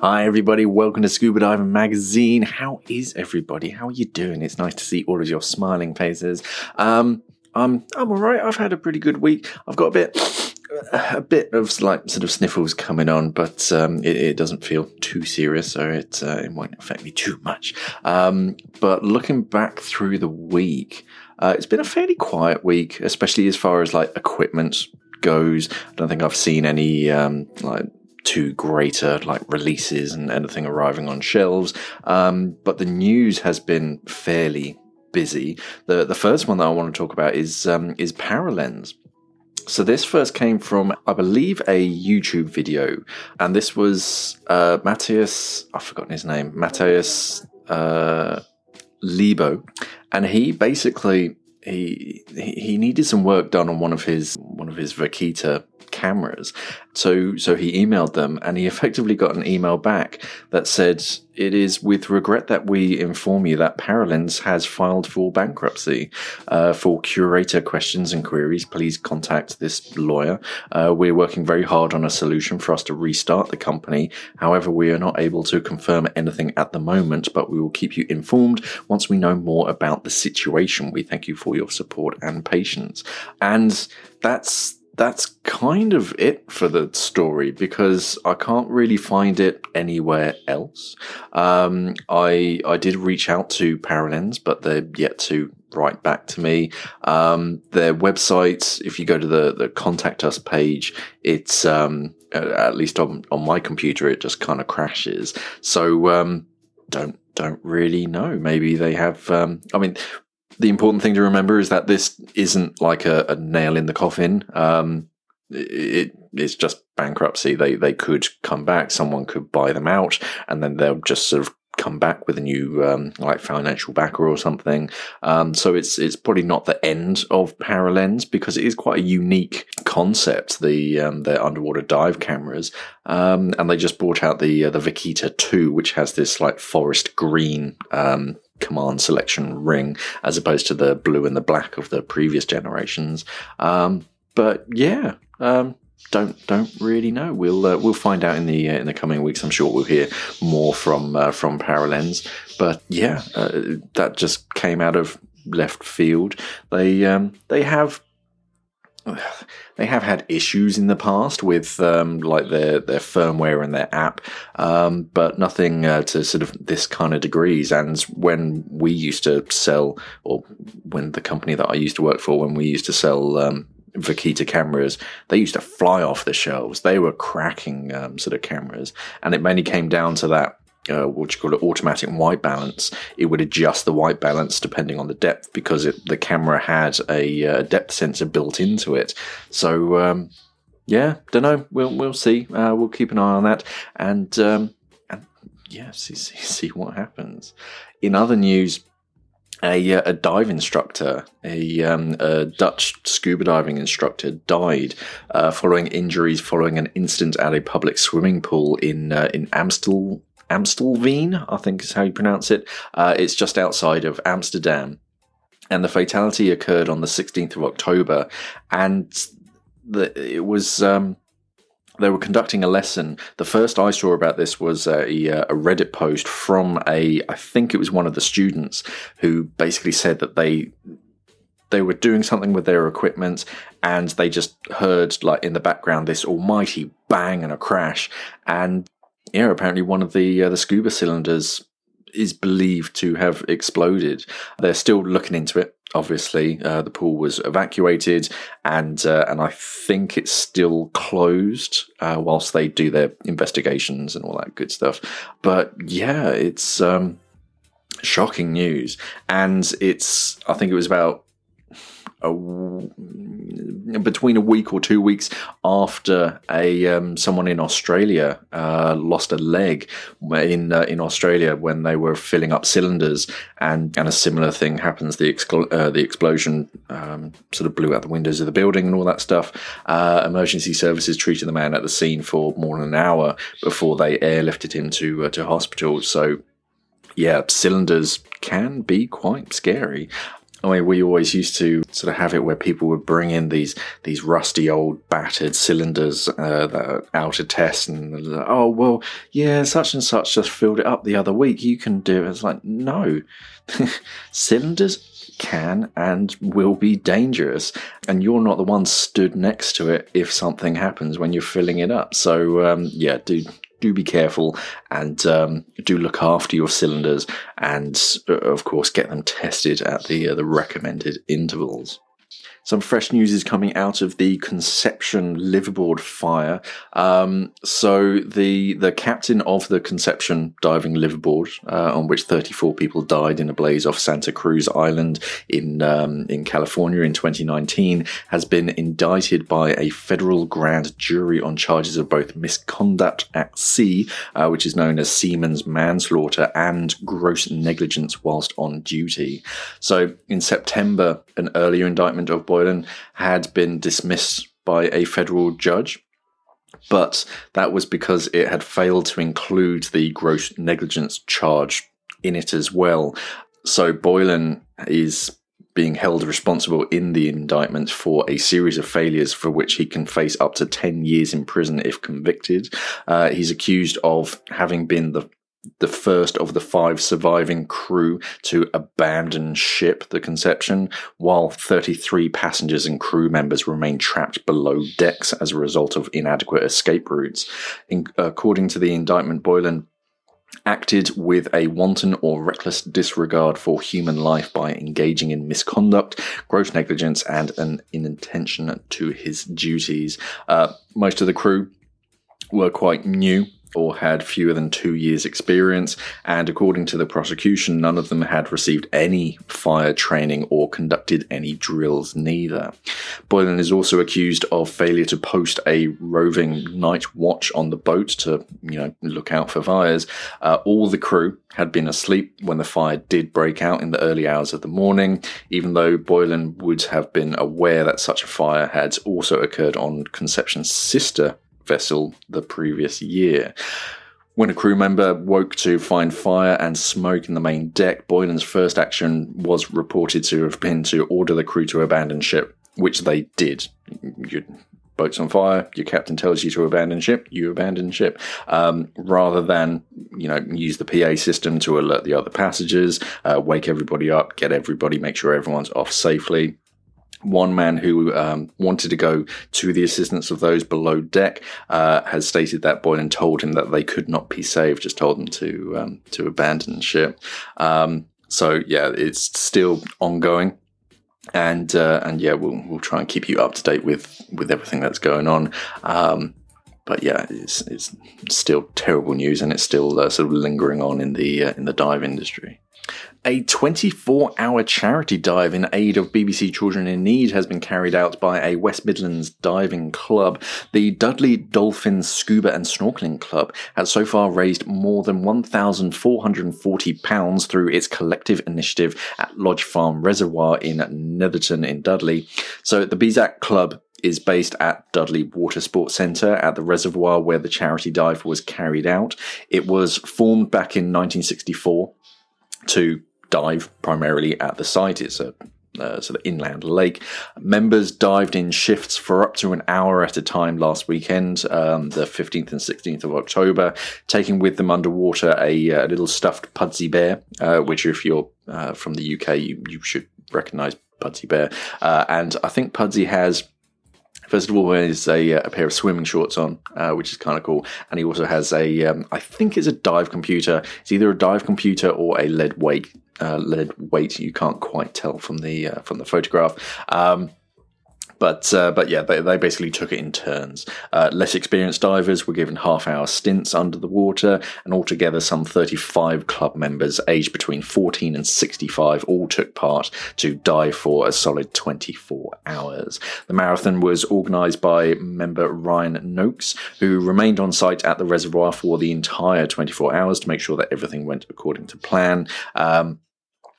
Hi, everybody. Welcome to Scuba Diver Magazine. How is everybody? How are you doing? It's nice to see all of your smiling faces. Um, I'm I'm all right. I've had a pretty good week. I've got a bit a bit of like sort of sniffles coming on, but um, it, it, doesn't feel too serious, so it uh, it won't affect me too much. Um, but looking back through the week, uh, it's been a fairly quiet week, especially as far as like equipment goes. I don't think I've seen any um, like two greater like releases and anything arriving on shelves. Um, but the news has been fairly busy. The the first one that I want to talk about is um, is Paralenz. So this first came from, I believe, a YouTube video, and this was uh, Matthias. I've forgotten his name. Matthias uh, Lebo, and he basically he he needed some work done on one of his one of his Vaquita cameras. So so he emailed them and he effectively got an email back that said it is with regret that we inform you that Paralenz has filed for bankruptcy. Uh, for curator questions and queries, please contact this lawyer. Uh, we're working very hard on a solution for us to restart the company. However, we are not able to confirm anything at the moment, but we will keep you informed once we know more about the situation. We thank you for your support and patience. And that's that's kind of it for the story because I can't really find it anywhere else. Um, I I did reach out to Paralenz, but they're yet to write back to me. Um, their website, if you go to the the contact us page, it's um, at least on on my computer, it just kind of crashes. So um, don't don't really know. Maybe they have. Um, I mean, the important thing to remember is that this isn't like a, a nail in the coffin. Um, it it's just bankruptcy. They they could come back. Someone could buy them out, and then they'll just sort of come back with a new um, like financial backer or something. Um, so it's it's probably not the end of Paralenz because it is quite a unique concept. The um, their underwater dive cameras, um, and they just brought out the uh, the Vaquita two, which has this like forest green um, command selection ring as opposed to the blue and the black of the previous generations. Um, but yeah, um, don't don't really know. We'll uh, we'll find out in the uh, in the coming weeks. I'm sure we'll hear more from uh, from Paralenz. But yeah, uh, that just came out of left field. They um, they have they have had issues in the past with um, like their their firmware and their app, um, but nothing uh, to sort of this kind of degrees. And when we used to sell, or when the company that I used to work for, when we used to sell um, Vaquita cameras, they used to fly off the shelves. They were cracking um, sort of cameras, and it mainly came down to that uh, what you call it automatic white balance. It would adjust the white balance depending on the depth because it, the camera had a uh, depth sensor built into it. So um, yeah, don't know. We'll we'll see. Uh, we'll keep an eye on that, and um, and yeah, see, see see what happens. In other news a, uh, a dive instructor, a, um, a, Dutch scuba diving instructor, died uh, following injuries following an incident at a public swimming pool in uh, in Amstel Amstelveen, I think is how you pronounce it. Uh, it's just outside of Amsterdam, and the fatality occurred on the 16th of October, and the, it was. Um, they were conducting a lesson. The first I saw about this was a, a, Reddit post from a, I think it was one of the students who basically said that they they were doing something with their equipment and they just heard like in the background this almighty bang and a crash and yeah apparently one of the uh, the scuba cylinders is believed to have exploded. They're still looking into it. Obviously, uh, the pool was evacuated, and uh, and I think it's still closed uh, whilst they do their investigations and all that good stuff. But yeah, it's um, shocking news, and it's I think it was about a, between a week or two weeks after a um, someone in Australia uh, lost a leg in uh, in Australia when they were filling up cylinders, and, and a similar thing happens. The uh, the explosion um, sort of blew out the windows of the building and all that stuff. Uh, emergency services treated the man at the scene for more than an hour before they airlifted him to uh, to hospital. So yeah, cylinders can be quite scary. I mean, we always used to sort of have it where people would bring in these these rusty old battered cylinders uh, that are out of test, and oh well, yeah, such and such just filled it up the other week. You can do it. It's like no, cylinders can and will be dangerous, and you're not the one stood next to it if something happens when you're filling it up. So um, yeah, do do be careful and um, do look after your cylinders, and uh, of course get them tested at the uh, the recommended intervals. Some fresh news is coming out of the Conception liveaboard fire. Um, so the the captain of the Conception diving liveaboard, uh, on which 34 people died in a blaze off Santa Cruz Island in um, in California in 2019, has been indicted by a federal grand jury on charges of both misconduct at sea, uh, which is known as seaman's manslaughter, and gross negligence whilst on duty. So in September, an earlier indictment of Boylan had been dismissed by a federal judge. But that was because it had failed to include the gross negligence charge in it as well. So Boylan is being held responsible in the indictment for a series of failures for which he can face up to 10 years in prison if convicted. Uh, he's accused of having been the the first of the five surviving crew to abandon ship, the Conception, while 33 passengers and crew members remain trapped below decks as a result of inadequate escape routes. In, according to the indictment, Boylan acted with a wanton or reckless disregard for human life by engaging in misconduct, gross negligence, and an inattention to his duties. Uh, most of the crew were quite new or had fewer than two years' experience, and according to the prosecution, none of them had received any fire training or conducted any drills, neither. Boylan is also accused of failure to post a roving night watch on the boat to, you know, look out for fires. Uh, all the crew had been asleep when the fire did break out in the early hours of the morning, even though Boylan would have been aware that such a fire had also occurred on Conception's sister vessel the previous year. When a crew member woke to find fire and smoke in the main deck, Boylan's first action was reported to have been to order the crew to abandon ship, which they did. Your boat's on fire, your captain tells you to abandon ship, you abandon ship, um, rather than you know use the PA system to alert the other passengers, uh, wake everybody up, get everybody, make sure everyone's off safely. One man who um, wanted to go to the assistance of those below deck uh, has stated that Boylan told him that they could not be saved, just told them to um, to abandon ship. Um, so yeah, it's still ongoing, and uh, and yeah, we'll we'll try and keep you up to date with with everything that's going on. But yeah, it's it's still terrible news, and it's still uh, sort of lingering on in the uh, in the dive industry. A 24 hour charity dive in aid of BBC Children in Need has been carried out by a West Midlands diving club. The Dudley Dolphin Scuba and Snorkeling Club has so far raised more than £1,440 through its collective initiative at Lodge Farm Reservoir in Netherton in Dudley. So the BSAC Club is based at Dudley Water Sports Centre at the reservoir where the charity dive was carried out. It was formed back in 1964 to dive primarily at the site. It's a uh, sort of inland lake. Members dived in shifts for up to an hour at a time last weekend, um, the 15th and 16th of October, taking with them underwater a, a little stuffed Pudsey bear, uh, which, if you're uh, from the UK, you, you should recognize Pudsey bear. Uh, and I think Pudsey has First of all, he has a, uh, a pair of swimming shorts on, uh, which is kind of cool, and he also has a, um, I think it's a dive computer. It's either a dive computer or a lead weight. Uh, lead weight. You can't quite tell from the uh, from the photograph. Um, but uh, but yeah, they, they basically took it in turns. Uh, less experienced divers were given half hour stints under the water, and altogether, some 35 club members aged between 14 and 65 all took part to dive for a solid 24 hours. The marathon was organised by member Ryan Noakes, who remained on site at the reservoir for the entire 24 hours to make sure that everything went according to plan. Um,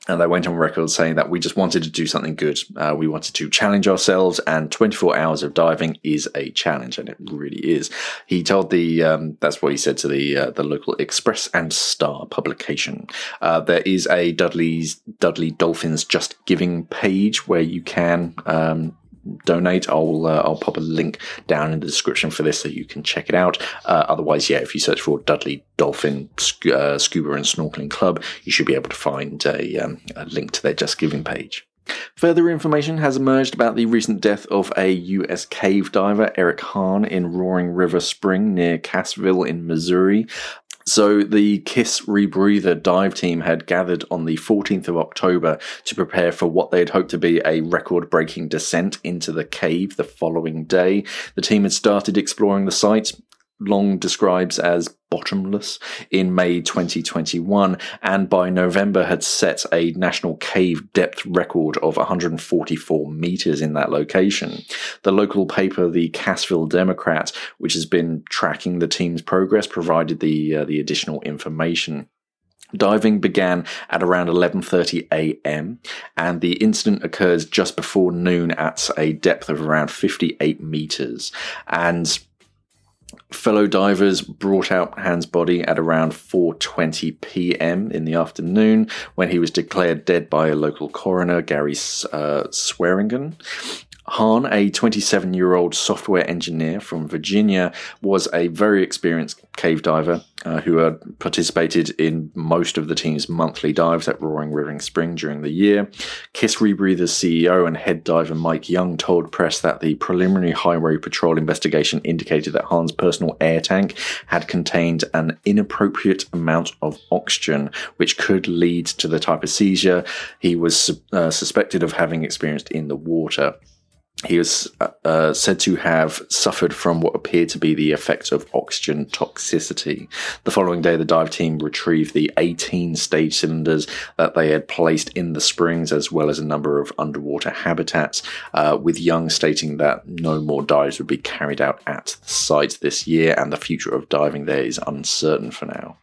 And they went on record saying that we just wanted to do something good. Uh, we wanted to challenge ourselves, and 24 hours of diving is a challenge, and it really is. He told the um, that's what he said to the uh, the local Express and Star publication. Uh, there is a Dudley's Dudley Dolphins Just Giving page where you can um, donate, I'll uh, I'll pop a link down in the description for this so you can check it out. Uh, otherwise, yeah, if you search for Dudley Dolphin uh, Scuba and Snorkeling Club, you should be able to find a, um, a link to their Just Giving page. Further information has emerged about the recent death of a US cave diver, Eric Hahn, in Roaring River Spring near Cassville in Missouri. So the Kiss Rebreather dive team had gathered on the 14th of October to prepare for what they had hoped to be a record-breaking descent into the cave the following day. The team had started exploring the site Long describes as bottomless in May 2021, and by November had set a national cave depth record of 144 meters in that location. The local paper, the Cassville Democrat, which has been tracking the team's progress, provided the uh, the additional information. Diving began at around 11:30 a.m. and the incident occurs just before noon at a depth of around 58 meters and fellow divers brought out Hahn's body at around 4:20 p.m. in the afternoon when he was declared dead by a local coroner, Gary uh, Swearingen. Hahn, a 27 year old software engineer from Virginia, was a very experienced cave diver uh, who had participated in most of the team's monthly dives at Roaring River Spring during the year. Kiss Rebreather's CEO and head diver Mike Young told press that the preliminary highway patrol investigation indicated that Hahn's personal air tank had contained an inappropriate amount of oxygen, which could lead to the type of seizure he was uh, suspected of having experienced in the water. He was uh, uh, said to have suffered from what appeared to be the effects of oxygen toxicity. The following day, the dive team retrieved the 18 stage cylinders that they had placed in the springs, as well as a number of underwater habitats, uh, with Young stating that no more dives would be carried out at the site this year, and the future of diving there is uncertain for now.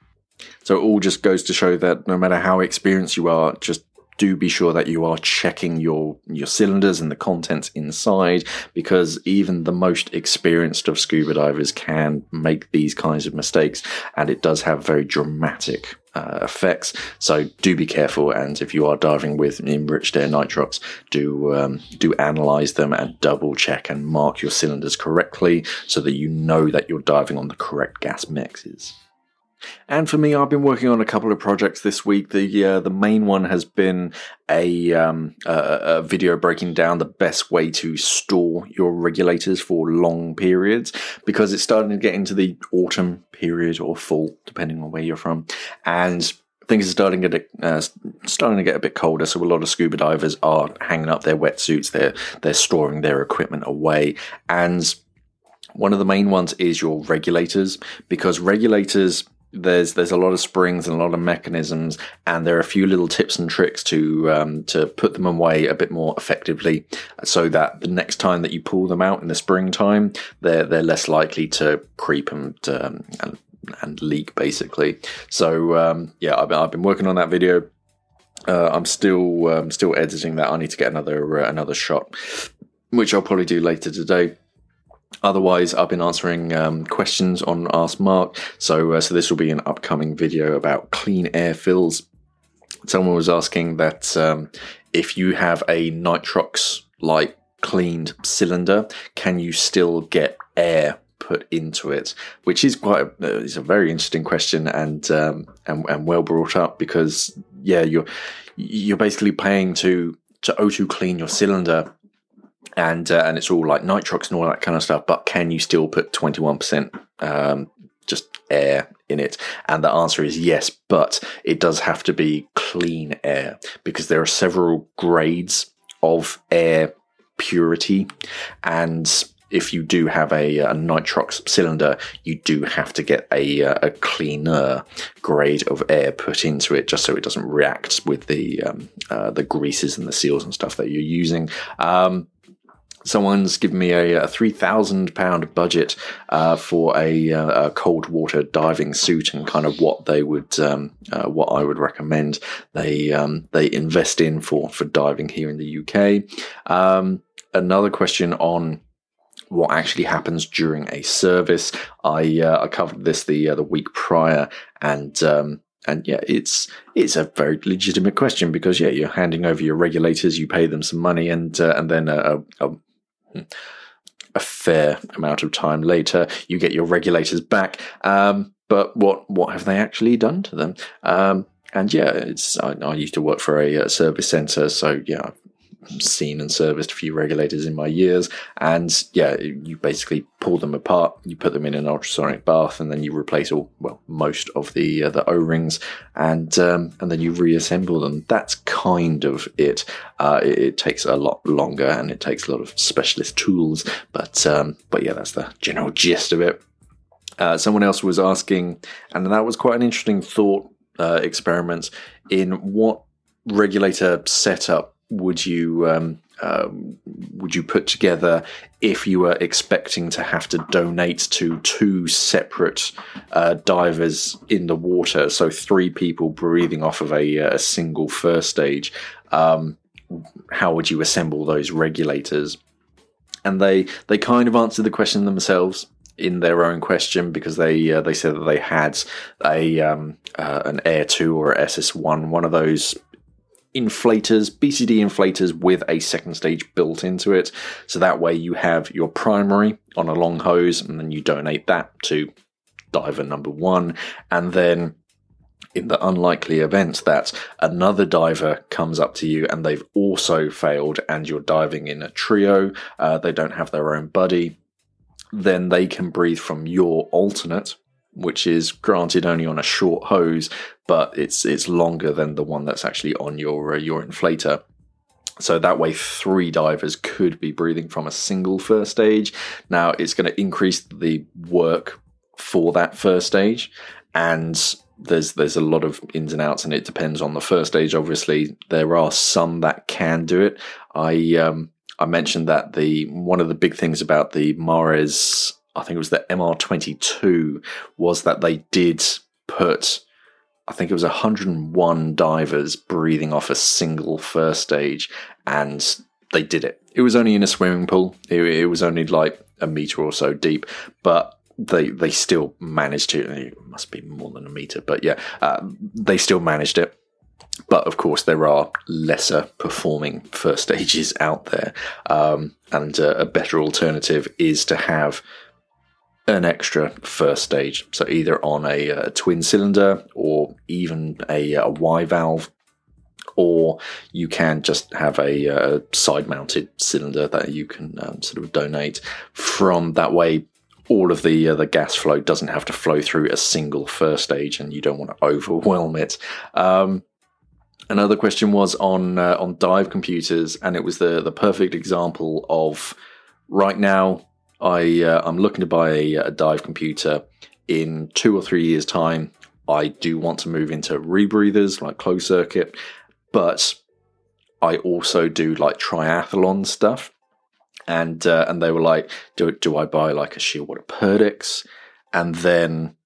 So it all just goes to show that no matter how experienced you are, just do be sure that you are checking your your cylinders and the contents inside because even the most experienced of scuba divers can make these kinds of mistakes and it does have very dramatic uh, effects. So do be careful and if you are diving with enriched air nitrox do um, do analyze them and double check and mark your cylinders correctly so that you know that you're diving on the correct gas mixes and for me, I've been working on a couple of projects this week. The uh, the main one has been a, um, a, a, video breaking down the best way to store your regulators for long periods because it's starting to get into the autumn period or fall, depending on where you're from, and things are starting to get uh, starting to get a bit colder. So a lot of scuba divers are hanging up their wetsuits. They're they're storing their equipment away and one of the main ones is your regulators because regulators there's there's a lot of springs and a lot of mechanisms, and there are a few little tips and tricks to um, to put them away a bit more effectively, so that the next time that you pull them out in the springtime, they're they're less likely to creep and um, and, and leak basically. So um, yeah, I've been, I've been working on that video. Uh, I'm still um, still editing that. I need to get another uh, another shot, which I'll probably do later today. Otherwise, I've been answering um, questions on Ask Mark, so uh, so this will be an upcoming video about clean air fills. Someone was asking that um, if you have a nitrox like cleaned cylinder, can you still get air put into it? Which is quite a, uh, it's a very interesting question and um, and and well brought up because yeah, you're you're basically paying to to O2 clean your cylinder and uh, and it's all like nitrox and all that kind of stuff. But can you still put twenty one percent um, just air in it? And the answer is yes, but it does have to be clean air because there are several grades of air purity and if you do have a, a, nitrox cylinder, you do have to get a, a cleaner grade of air put into it, just so it doesn't react with the um, uh, the greases and the seals and stuff that you're using. Um, someone's given me a, a three thousand pound budget uh, for a, uh, a, cold water diving suit and kind of what they would um, uh, what I would recommend they um, they invest in for for diving here in the UK. Um, another question on what actually happens during a service. I uh, I covered this the uh, the week prior and. Um, and yeah, it's it's a very legitimate question because yeah, you're handing over your regulators, you pay them some money, and uh, and then a, a, a fair amount of time later, you get your regulators back. Um, but what what have they actually done to them? Um, and yeah, it's I, I, used to work for a, a service center, so yeah, seen and serviced a few regulators in my years. And yeah, you basically pull them apart, you put them in an ultrasonic bath, and then you replace all well most of the uh, the O rings, and um, and then you reassemble them. That's kind of it. Uh, it. it. takes a lot longer, and it takes a lot of specialist tools. But um, but yeah, that's the general gist of it. Uh, someone else was asking, and that was quite an interesting thought uh, experiment in what regulator setup would you um, um, would you put together if you were expecting to have to donate to two separate uh, divers in the water? So three people breathing off of a, uh, a single first stage. Um, how would you assemble those regulators? And they they kind of answered the question themselves in their own question because they uh, they said that they had a um, uh, an Air Two or SS One, one of those inflators, BCD inflators with a second stage built into it. So that way you have your primary on a long hose and then you donate that to diver number one. And then in the unlikely event that another diver comes up to you and they've also failed and you're diving in a trio, uh, they don't have their own buddy, then they can breathe from your alternate which is granted only on a short hose, but it's it's longer than the one that's actually on your uh, your inflator. So that way, three divers could be breathing from a single first stage. Now it's going to increase the work for that first stage, and there's there's a lot of ins and outs, and it depends on the first stage. Obviously, there are some that can do it. I um, I mentioned that the one of the big things about the Mares I think it was the MR22, was that they did put, I think it was 101 divers breathing off a single first stage, and they did it. It was only in a swimming pool. It, it was only like a meter or so deep, but they they still managed to. It must be more than a meter, but yeah, uh, they still managed it. But of course, there are lesser performing first stages out there, um, and uh, a better alternative is to have an extra first stage. So either on a, a uh, twin cylinder or even a, a, Y valve, or you can just have a, a uh, side mounted cylinder that you can um, sort of donate from. That way, all of the uh, the gas flow doesn't have to flow through a single first stage, and you don't want to overwhelm it. Um, another question was on uh, on dive computers, and it was the the perfect example of right now I uh, I'm looking to buy a, a, dive computer in two or three years' time. I do want to move into rebreathers like closed circuit, but I also do like triathlon stuff. And uh, and they were like, do do I buy like a Shearwater Perdix, and then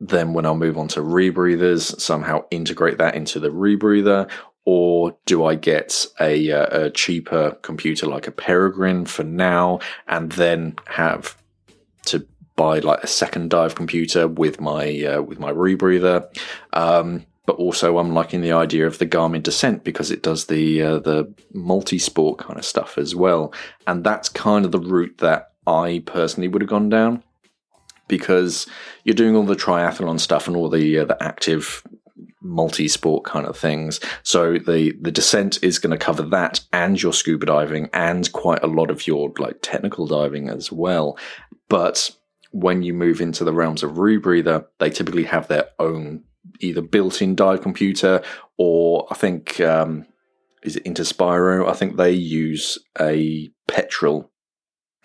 then when I move on to rebreathers, somehow integrate that into the rebreather, or do I get a, uh, a, cheaper computer like a Peregrine for now, and then have to buy like a second dive computer with my uh, with my rebreather? Um, but also, I'm liking the idea of the Garmin Descent because it does the uh, the multi sport kind of stuff as well, and that's kind of the route that I personally would have gone down because you're doing all the triathlon stuff and all the uh, the active multi-sport kind of things. So the the descent is going to cover that and your scuba diving and quite a lot of your like technical diving as well. But when you move into the realms of rebreather, they typically have their own either built-in dive computer or I think um, is it Interspiro? I think they use a Petrel.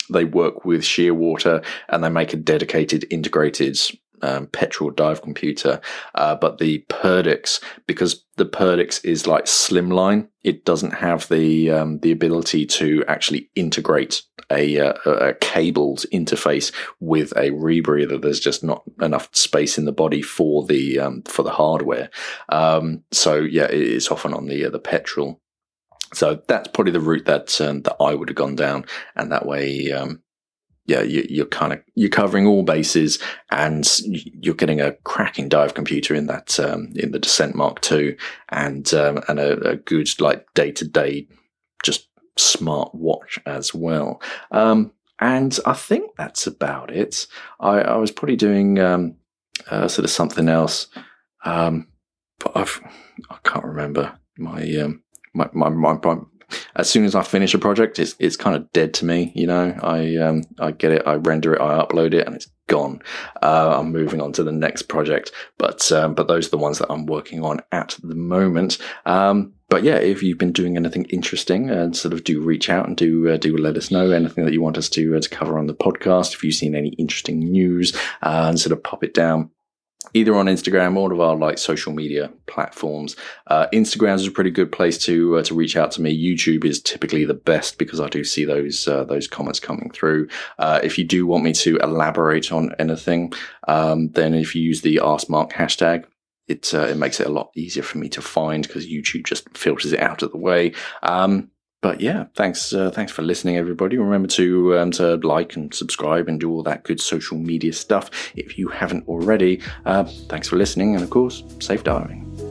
They work with Shearwater and they make a dedicated integrated um, Petrel dive computer, uh, but the Perdix because the Perdix is like slimline. It doesn't have the um, the ability to actually integrate a, uh, a, cabled interface with a rebreather. There's just not enough space in the body for the um, for the hardware. Um, so yeah, it is often on the uh, the Petrel. So that's probably the route that um, that I would have gone down, and that way, um, yeah, you, are kind of you're covering all bases, and you're getting a cracking dive computer in that um, in the Descent Mark II, and um, and a, a, good like day to day just smart watch as well. Um, and I think that's about it. I, I was probably doing um, uh, sort of something else, um, but I've I can't remember my um, my, my, my, my, as soon as I finish a project, it's it's kind of dead to me. You know, I um I get it, I render it, I upload it, and it's gone. Uh, I'm moving on to the next project, but um, but those are the ones that I'm working on at the moment. Um, but yeah, if you've been doing anything interesting, uh, sort of do reach out and do uh, do let us know anything that you want us to uh, to cover on the podcast. If you've seen any interesting news, uh, and sort of pop it down either on Instagram or one of our like social media platforms. Uh, Instagram is a pretty good place to uh, to reach out to me. YouTube is typically the best because I do see those uh, those comments coming through. Uh, if you do want me to elaborate on anything, um, then if you use the Ask Mark hashtag. It, uh, it makes it a lot easier for me to find because YouTube just filters it out of the way. Um, but yeah, thanks uh, thanks for listening, everybody. Remember to um, to like and subscribe and do all that good social media stuff if you haven't already. Uh, thanks for listening, and of course, safe diving.